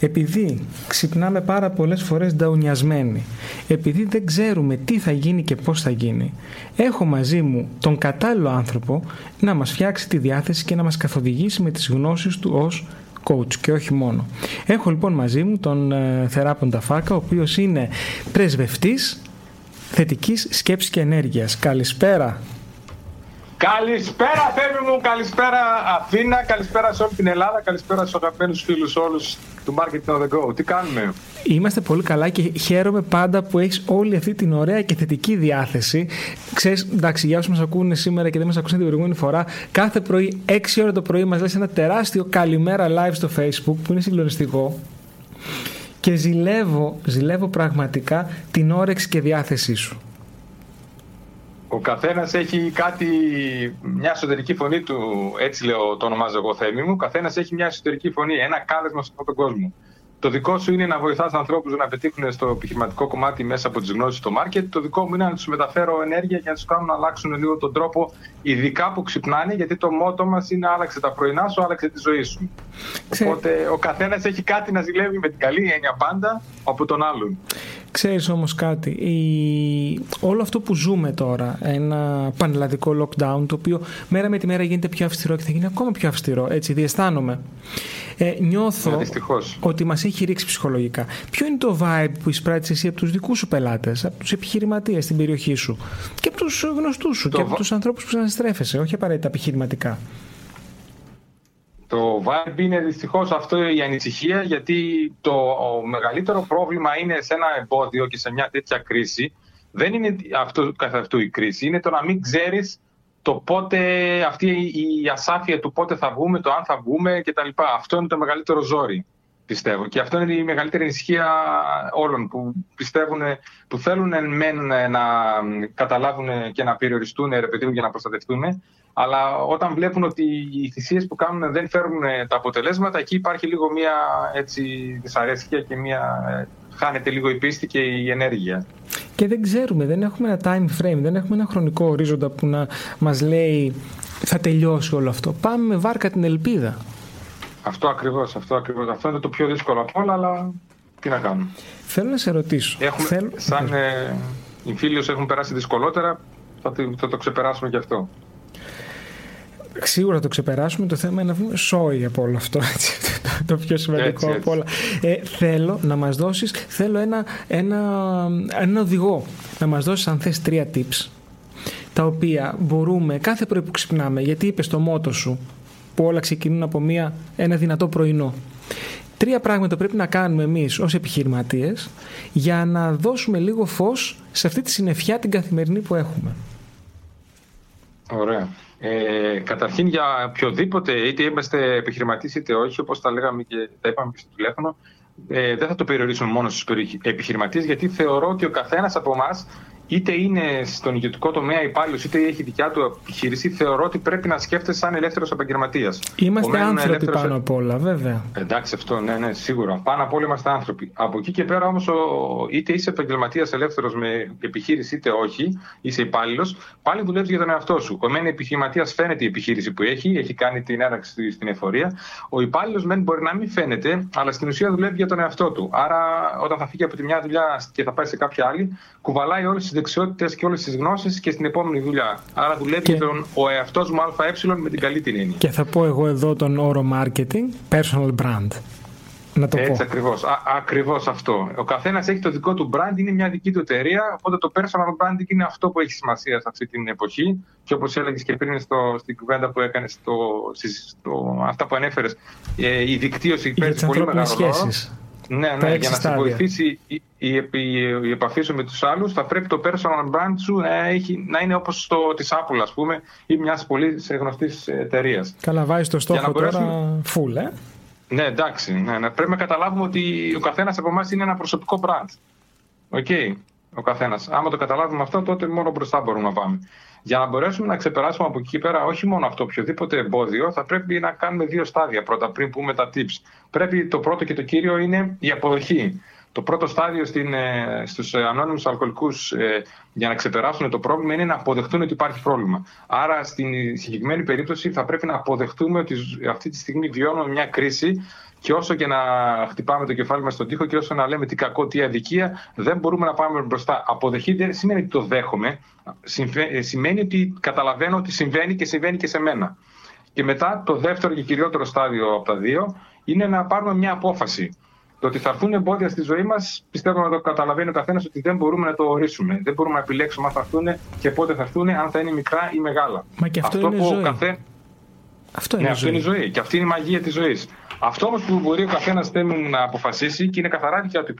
επειδή ξυπνάμε πάρα πολλές φορές νταουνιασμένοι, επειδή δεν ξέρουμε τι θα γίνει και πώς θα γίνει, έχω μαζί μου τον κατάλληλο άνθρωπο να μας φτιάξει τη διάθεση και να μας καθοδηγήσει με τις γνώσεις του ως coach και όχι μόνο. Έχω λοιπόν μαζί μου τον ε, Θεράπον Ταφάκα, ο οποίος είναι πρεσβευτής θετικής σκέψης και ενέργειας. Καλησπέρα. Καλησπέρα Θέμη μου, καλησπέρα Αθήνα, καλησπέρα σε όλη την Ελλάδα, καλησπέρα στους αγαπημένους φίλους όλους του Marketing on the Go. Τι κάνουμε; Είμαστε πολύ καλά και χαίρομαι πάντα που έχεις όλη αυτή την ωραία και θετική διάθεση. Ξέρεις, εντάξει, για όσους μας ακούνε σήμερα και δεν μας ακούσαν την προηγούμενη φορά, κάθε πρωί, 6 ώρα το πρωί μας λες ένα τεράστιο καλημέρα live στο Facebook που είναι συγκλονιστικό και ζηλεύω, ζηλεύω πραγματικά την όρεξη και διάθεσή σου. Ο καθένας έχει κάτι, μια εσωτερική φωνή του, έτσι λέω το ονομάζω εγώ Θέμη μου, ο καθένας έχει μια εσωτερική φωνή, ένα κάλεσμα σε αυτόν τον κόσμο. Το δικό σου είναι να βοηθάς ανθρώπους να πετύχουν στο επιχειρηματικό κομμάτι μέσα από τις γνώσεις στο μάρκετ. Το δικό μου είναι να τους μεταφέρω ενέργεια και να τους κάνω να αλλάξουν λίγο τον τρόπο, ειδικά που ξυπνάνε, γιατί το μότο μας είναι άλλαξε τα πρωινά σου, άλλαξε τη ζωή σου. Οπότε ο καθένας έχει κάτι να ζηλεύει με την καλή έννοια πάντα από τον άλλον. Ξέρεις όμως κάτι, η... όλο αυτό που ζούμε τώρα, ένα πανελλαδικό lockdown, το οποίο μέρα με τη μέρα γίνεται πιο αυστηρό και θα γίνει ακόμα πιο αυστηρό, έτσι διαισθάνομαι. Ε, νιώθω Ε, ότι μας έχει ρίξει ψυχολογικά. Ποιο είναι το vibe που εισπράττεις εσύ από τους δικούς σου πελάτες, από τους επιχειρηματίες στην περιοχή σου και από τους γνωστούς σου Το και βα- από τους ανθρώπους που συναστρέφεσαι, όχι απαραίτητα επιχειρηματικά. Το vibe είναι δυστυχώς αυτό η ανησυχία, γιατί το ο μεγαλύτερο πρόβλημα είναι σε ένα εμπόδιο και σε μια τέτοια κρίση. Δεν είναι αυτό καθ' αυτού η κρίση, είναι το να μην ξέρεις το πότε αυτή η ασάφεια του πότε θα βγούμε, το αν θα βγούμε κτλ. Αυτό είναι το μεγαλύτερο ζόρι, πιστεύω. Και αυτό είναι η μεγαλύτερη ανησυχία όλων που πιστεύουν, που θέλουν εν μεν να καταλάβουν και να περιοριστούν, ρε παιδί μου, για να προστατευτούν. Αλλά όταν βλέπουν ότι οι θυσίες που κάνουν δεν φέρνουν τα αποτελέσματα, εκεί υπάρχει λίγο μια έτσι, δυσαρέσκεια και μια. χάνεται λίγο η πίστη και η ενέργεια. Και δεν ξέρουμε, δεν έχουμε ένα time frame, δεν έχουμε ένα χρονικό ορίζοντα που να μας λέει θα τελειώσει όλο αυτό. Πάμε με βάρκα την ελπίδα. Αυτό ακριβώς, αυτό ακριβώς. Αυτό είναι το πιο δύσκολο από όλα, αλλά τι να κάνουμε. Θέλω να σε ρωτήσω. Έχουμε, Θέλω... σαν ε, οι φίλοι έχουν περάσει δυσκολότερα, θα, το- θα το ξεπεράσουμε και αυτό. Σίγουρα το ξεπεράσουμε. Το θέμα είναι να βγούμε σόι από όλο αυτό. Έτσι, το πιο σημαντικό Έτσι, έτσι. από όλα. Ε, θέλω να μας δώσεις, θέλω ένα, ένα, ένα οδηγό. Να μας δώσεις αν θες τρία tips τα οποία μπορούμε κάθε πρωί που ξυπνάμε, γιατί είπες στο μότο σου που όλα ξεκινούν από μια, ένα δυνατό πρωινό. Τρία πράγματα πρέπει να κάνουμε εμείς ως επιχειρηματίες για να δώσουμε λίγο φως σε αυτή τη συννεφιά την καθημερινή που έχουμε. Ωραία. Ε, καταρχήν για οποιοδήποτε, είτε είμαστε επιχειρηματίες είτε όχι, όπως τα λέγαμε και τα είπαμε και στο τηλέφωνο, ε, δεν θα το περιορίσουμε μόνο στους επιχειρηματίες, γιατί θεωρώ ότι ο καθένας από εμάς, είτε είναι στον ιδιωτικό τομέα υπάλληλος, είτε έχει δικιά του επιχείρηση, θεωρώ ότι πρέπει να σκέφτεσαι σαν ελεύθερος επαγγελματίας. Είμαστε άνθρωποι πάνω απ' όλα, βέβαια. Εντάξει, αυτό, ναι, ναι, σίγουρα. Πάνω απ' όλα είμαστε άνθρωποι. Από εκεί και πέρα όμως, είτε είσαι επαγγελματίας ελεύθερος με επιχείρηση, είτε όχι, είσαι υπάλληλος, πάλι δουλεύεις για τον εαυτό σου. Ο μεν επιχειρηματίας φαίνεται η επιχείρηση που έχει, έχει κάνει την έναρξη στην εφορία. Ο υπάλληλος μεν μπορεί να μην φαίνεται, αλλά στην ουσία δουλεύει για τον εαυτό του. Άρα, όταν θα φύγει από τη μια δουλειά και θα πάει σε κάποια άλλη, κουβαλάει όλες τις δεξιότητες και όλες τις γνώσεις και στην επόμενη δουλειά. Άρα, δουλεύει Και- για τον ο εαυτός μου ΑΕ με την καλή την έννοια. Και θα πω εγώ εδώ τον όρο marketing, personal brand. Να το Έτσι πω. ακριβώς. Ακριβώς αυτό. Ο καθένας έχει το δικό του brand, είναι μια δική του εταιρεία. Οπότε το personal branding είναι αυτό που έχει σημασία σε αυτή την εποχή. Και όπως έλεγες και πριν στο, στην κουβέντα που έκανες, στο, στις- στο, αυτά που ανέφερες, ε, η δικτύωση Για παίζει τις πολύ ανθρώπινες μεγάλο ρόλο. Σχέσει. Ναι, Τα ναι, έξι για να σε στάδια. βοηθήσει η, η, η, η επαφή σου με τους άλλους, θα πρέπει το personal brand σου να, έχει, να είναι όπως το της Apple, ας πούμε, ή μιας πολύ γνωστής εταιρείας. Καλά, βάζεις το Για να στόχο τώρα μπορέσουμε- full, ε. Ναι, εντάξει. Ναι, ναι. Πρέπει να καταλάβουμε ότι ο καθένας από εμάς είναι ένα προσωπικό brand. Οκ. Okay. Ο καθένας. Άμα το καταλάβουμε αυτό, τότε μόνο μπροστά μπορούμε να πάμε. Για να μπορέσουμε να ξεπεράσουμε από εκεί πέρα όχι μόνο αυτό, οποιοδήποτε εμπόδιο, θα πρέπει να κάνουμε δύο στάδια πρώτα πριν πούμε τα tips. Πρέπει το πρώτο και το κύριο είναι η αποδοχή. Το πρώτο στάδιο στην, ε, στους ανώνυμους αλκοολικούς ε, για να ξεπεράσουν το πρόβλημα είναι να αποδεχτούν ότι υπάρχει πρόβλημα. Άρα στην συγκεκριμένη περίπτωση θα πρέπει να αποδεχτούμε ότι αυτή τη στιγμή βιώνουμε μια κρίση και όσο και να χτυπάμε το κεφάλι μας στον τοίχο και όσο να λέμε τι κακό, τι αδικία, δεν μπορούμε να πάμε μπροστά. Αποδεχή δεν σημαίνει ότι το δέχομαι. Ε, σημαίνει ότι καταλαβαίνω ότι συμβαίνει και συμβαίνει και σε μένα. Και μετά το δεύτερο και κυριότερο στάδιο από τα δύο είναι να πάρουμε μια απόφαση. Το ότι θα έρθουν εμπόδια στη ζωή μας, πιστεύω να το καταλαβαίνει ο καθένας ότι δεν μπορούμε να το ορίσουμε. Δεν μπορούμε να επιλέξουμε αν θα έρθουν και πότε θα έρθουν, αν θα είναι μικρά ή μεγάλα. Μα και αυτό, είναι ζωή. Καθέ... Αυτό είναι, ναι, αυτό είναι η ζωή. Και αυτή είναι η μαγεία της ζωής. Αυτό όμως που μπορεί ο καθένας θέλει να αποφασίσει και είναι καθαρά δικιά του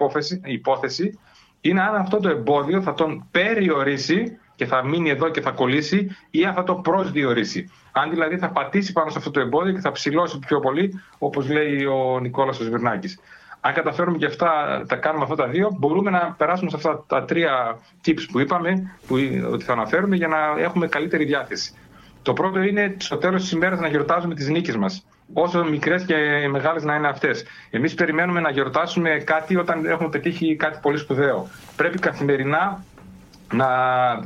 υπόθεση, είναι αν αυτό το εμπόδιο θα τον περιορίσει και θα μείνει εδώ και θα κολλήσει ή αν θα το προσδιορίσει. Αν δηλαδή θα πατήσει πάνω σε αυτό το εμπόδιο και θα ψηλώσει πιο πολύ, όπως λέει ο Νικόλας Σβερνάκη. Αν καταφέρουμε και αυτά, τα κάνουμε αυτά τα δύο, μπορούμε να περάσουμε σε αυτά τα τρία tips που είπαμε, που, ότι θα αναφέρουμε για να έχουμε καλύτερη διάθεση. Το πρώτο είναι στο τέλος της ημέρας να γιορτάζουμε τις νίκες μας όσο μικρές και μεγάλες να είναι αυτές. Εμείς περιμένουμε να γιορτάσουμε κάτι όταν έχουμε πετύχει κάτι πολύ σπουδαίο. Πρέπει καθημερινά να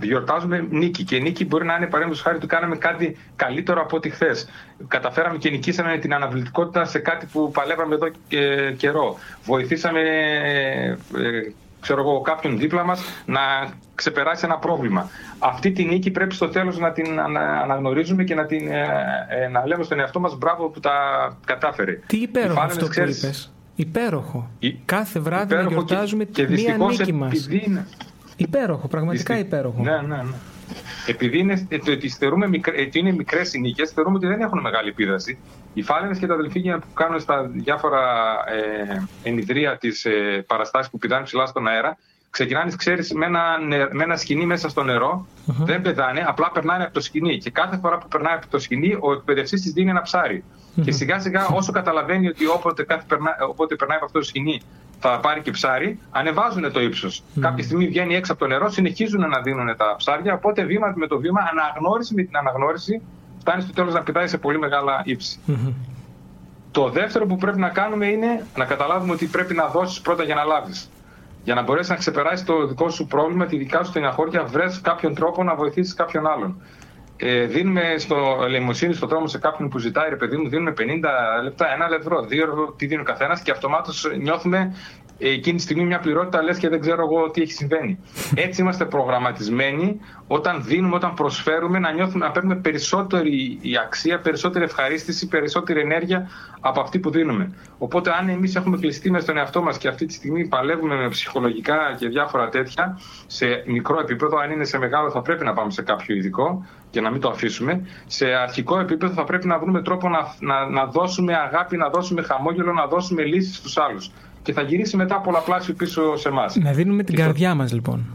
γιορτάζουμε νίκη. Και νίκη μπορεί να είναι παρέμβασης χάρη ότι κάναμε κάτι καλύτερο από ό,τι χθες. Καταφέραμε και νικήσαμε την αναβλητικότητα σε κάτι που παλεύαμε εδώ και καιρό. Βοηθήσαμε ε, ξέρω εγώ, κάποιον δίπλα μας να ξεπεράσει ένα πρόβλημα. Αυτή τη νίκη πρέπει στο τέλος να την αναγνωρίζουμε και να, την, ε, ε, να λέμε στον εαυτό μας μπράβο που τα κατάφερε. Τι υπέροχο αυτό που είπες. Υπέροχο. Κάθε βράδυ υπέροχο να γιορτάζουμε και, και μία νίκη μας. Είναι... Υπέροχο, πραγματικά υπέροχο. Ναι, ναι, ναι. Επειδή είναι, ε, το ότι θεωρούμε είναι μικρές οι νίκε, θεωρούμε ότι δεν έχουν μεγάλη επίδραση. Οι φάλαινες και τα αδελφίγια που κάνουν στα διάφορα ε, ενιδρία της ε, παραστάσεις που πηδάνε ψηλά στον αέρα, ξεκινάνε, ξέρεις, με, ένα, με ένα σκηνή μέσα στο νερο δεν πετάνε, απλά περνάνε από το σκηνή. Και κάθε φορά που περνάει από το σκηνή, ο εκπαιδευτής της δίνει ένα Και σιγά σιγά, όσο καταλαβαίνει ότι όποτε, κάθε περνά, όποτε περνάει από αυτό το σκηνή θα πάρει και ψάρι, ανεβάζουν το ύψος. Mm. Κάποια στιγμή βγαίνει έξω από το νερό, συνεχίζουν να δίνουν τα ψάρια. Οπότε βήμα με το βήμα, αναγνώριση με την αναγνώριση, φτάνεις στο τέλος να πετάει σε πολύ μεγάλα ύψη. Mm-hmm. Το δεύτερο που πρέπει να κάνουμε είναι να καταλάβουμε ότι πρέπει να δώσεις πρώτα για να λάβεις. Για να μπορέσεις να ξεπεράσεις το δικό σου πρόβλημα, τη δικά σου στεναχώρια, βρες κάποιον τρόπο να βοηθήσεις κάποιον άλλον. Ε, δίνουμε στο ελεημοσύνη στον δρόμο σε κάποιον που ζητάει, ρε παιδί μου, δίνουμε 50 λεπτά, ένα ευρώ, δύο ευρώ, τι δίνει ο καθένας και αυτομάτως νιώθουμε εκείνη τη στιγμή μια πληρότητα λες και δεν ξέρω εγώ τι έχει συμβαίνει. Έτσι είμαστε προγραμματισμένοι όταν δίνουμε, όταν προσφέρουμε να νιώθουμε να παίρνουμε περισσότερη η αξία, περισσότερη ευχαρίστηση, περισσότερη ενέργεια από αυτή που δίνουμε. Οπότε αν εμείς έχουμε κλειστεί μες στον εαυτό μας και αυτή τη στιγμή παλεύουμε με ψυχολογικά και διάφορα τέτοια σε μικρό επίπεδο, αν είναι σε μεγάλο θα πρέπει να πάμε σε κάποιο ειδικό και να μην το αφήσουμε. Σε αρχικό επίπεδο θα πρέπει να βρούμε τρόπο να, να, να δώσουμε αγάπη, να δώσουμε χαμόγελο, να δώσουμε λύσεις στους άλλους και θα γυρίσει μετά πολλαπλάσιο πίσω σε εμάς. Να δίνουμε την καρδιά μας λοιπόν.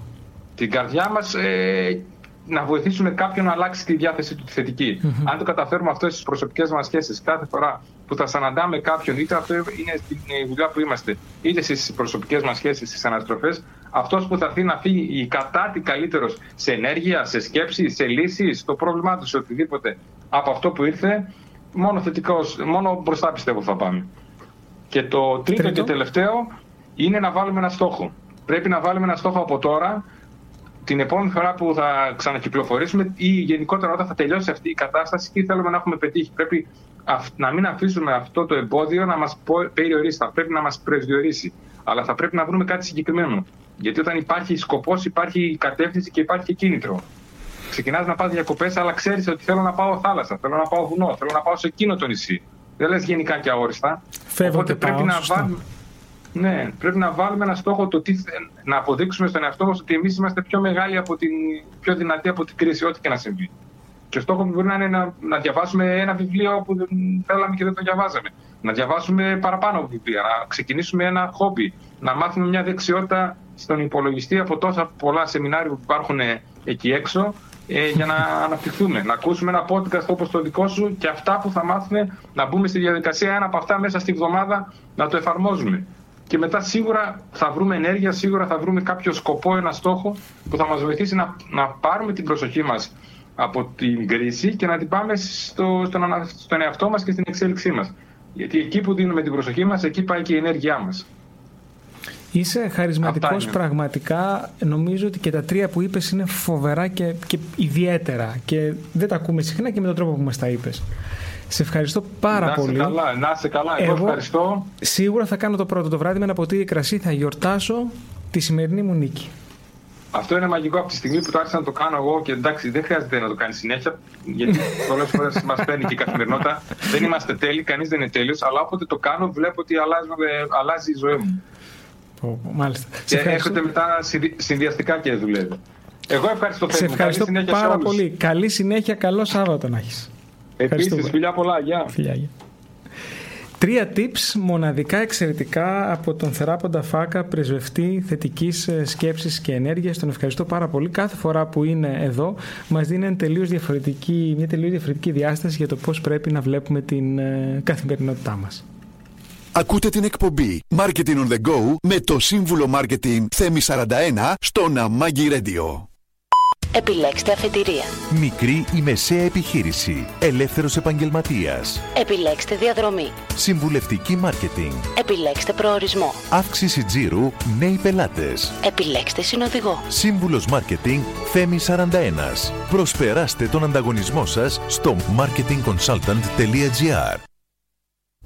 Την καρδιά μας ε, να βοηθήσουμε κάποιον να αλλάξει τη διάθεσή του τη θετικη Αν το καταφέρουμε αυτό στις προσωπικές μας σχέσεις κάθε φορά που θα συναντάμε κάποιον, είτε αυτό είναι στην δουλειά που είμαστε, είτε στις προσωπικές μας σχέσεις, στις αναστροφές, αυτός που θα έρθει να φύγει κατάτι καλύτερος σε ενέργεια, σε σκέψη, σε λύσεις, στο πρόβλημά του, σε οτιδήποτε από αυτό που ήρθε, μόνο θετικός, μόνο μπροστά πιστεύω θα πάμε. Και το τρίτο, και τελευταίο είναι να βάλουμε ένα στόχο. Πρέπει να βάλουμε ένα στόχο από τώρα, την επόμενη φορά που θα ξανακυκλοφορήσουμε ή γενικότερα όταν θα τελειώσει αυτή η κατάσταση, τι θέλουμε να έχουμε πετύχει. Πρέπει να μην αφήσουμε αυτό το εμπόδιο να μας περιορίσει. Θα πρέπει να μας προσδιορίσει. Αλλά θα πρέπει να βρούμε κάτι συγκεκριμένο. Γιατί όταν υπάρχει σκοπός, υπάρχει κατεύθυνση και υπάρχει και κίνητρο. Ξεκινάς να πας διακοπές, αλλά ξέρεις ότι θέλω να πάω θάλασσα, θέλω να πάω βουνό, θέλω να πάω σε εκείνο το νησί. Δεν λες γενικά και αόριστα. Φεύγω Οπότε πρέπει να βάλουμε. Ναι, πρέπει να βάλουμε ένα στόχο το τι, να αποδείξουμε στον εαυτό μας ότι εμείς είμαστε πιο μεγάλοι από την, πιο δυνατοί από την κρίση, ό,τι και να συμβεί. Και ο στόχος μπορεί να είναι να, να διαβάσουμε ένα βιβλίο που δεν θέλαμε και δεν το διαβάζαμε. Να διαβάσουμε παραπάνω από βιβλία, να ξεκινήσουμε ένα χόμπι, να μάθουμε μια δεξιότητα στον υπολογιστή από τόσα πολλά σεμινάρια που υπάρχουν εκεί έξω ε, για να αναπτυχθούμε. Να ακούσουμε ένα podcast όπως το δικό σου και αυτά που θα μάθουμε να μπούμε στη διαδικασία ένα από αυτά μέσα στη βδομάδα να το εφαρμόζουμε. Και μετά σίγουρα θα βρούμε ενέργεια, σίγουρα θα βρούμε κάποιο σκοπό, ένα στόχο που θα μας βοηθήσει να, να πάρουμε την προσοχή μας από την κρίση και να την πάμε στο, στον, στον εαυτό μας και στην εξέλιξή μας. Γιατί εκεί που δίνουμε την προσοχή μας, εκεί πάει και η ενέργειά μας. Είσαι χαρισματικός πραγματικά. Νομίζω ότι και τα τρία που είπες είναι φοβερά και, και ιδιαίτερα. Και δεν τα ακούμε συχνά και με τον τρόπο που μας τα είπες. Σε ευχαριστώ πάρα να πολύ. Καλά, να είσαι καλά. Εγώ, Εγώ ευχαριστώ. Σίγουρα θα κάνω το πρώτο το βράδυ με ένα ποτήρι κρασί. Θα γιορτάσω τη σημερινή μου νίκη. Αυτό είναι μαγικό από τη στιγμή που το άρχισα να το κάνω εγώ και εντάξει, δεν χρειάζεται να το κάνει συνέχεια. Γιατί πολλές φορές μας παίρνει και η καθημερινότητα. Δεν είμαστε τέλειοι, κανείς δεν είναι τέλειος. Αλλά όποτε το κάνω, βλέπω ότι αλλάζει, αλλάζει η ζωή μου. Μάλιστα. Και έρχεται μετά συνδυαστικά και δουλεύει. Εγώ ευχαριστώ Σε ευχαριστώ πάρα πολύ. Καλή συνέχεια, καλό Σάββατο να έχεις. Επίσης, φιλιά πολλά. Γεια. Φιλιά, γεια. Τρία tips μοναδικά εξαιρετικά από τον Θεράποντα Φάκα, πρεσβευτή θετικής ε, σκέψης και ενέργειας. Τον ευχαριστώ πάρα πολύ. Κάθε φορά που είναι εδώ, μας δίνει μια τελείως διαφορετική, μια τελείως διαφορετική διάσταση για το πώς πρέπει να βλέπουμε την ε, καθημερινότητά μας. Ακούτε την εκπομπή Marketing on the Go με το σύμβουλο Marketing Θέμη 41 στο Ναμάγκη Radio. Επιλέξτε αφετηρία. Μικρή ή μεσαία επιχείρηση. Ελεύθερος επαγγελματίας. Επιλέξτε διαδρομή. Συμβουλευτική μάρκετινγκ. Επιλέξτε προορισμό. Αύξηση τζίρου. Νέοι πελάτες. Επιλέξτε συνοδηγό. Σύμβουλος μάρκετινγκ Θέμη 41. Προσπεράστε τον ανταγωνισμό σας στο marketingconsultant.gr.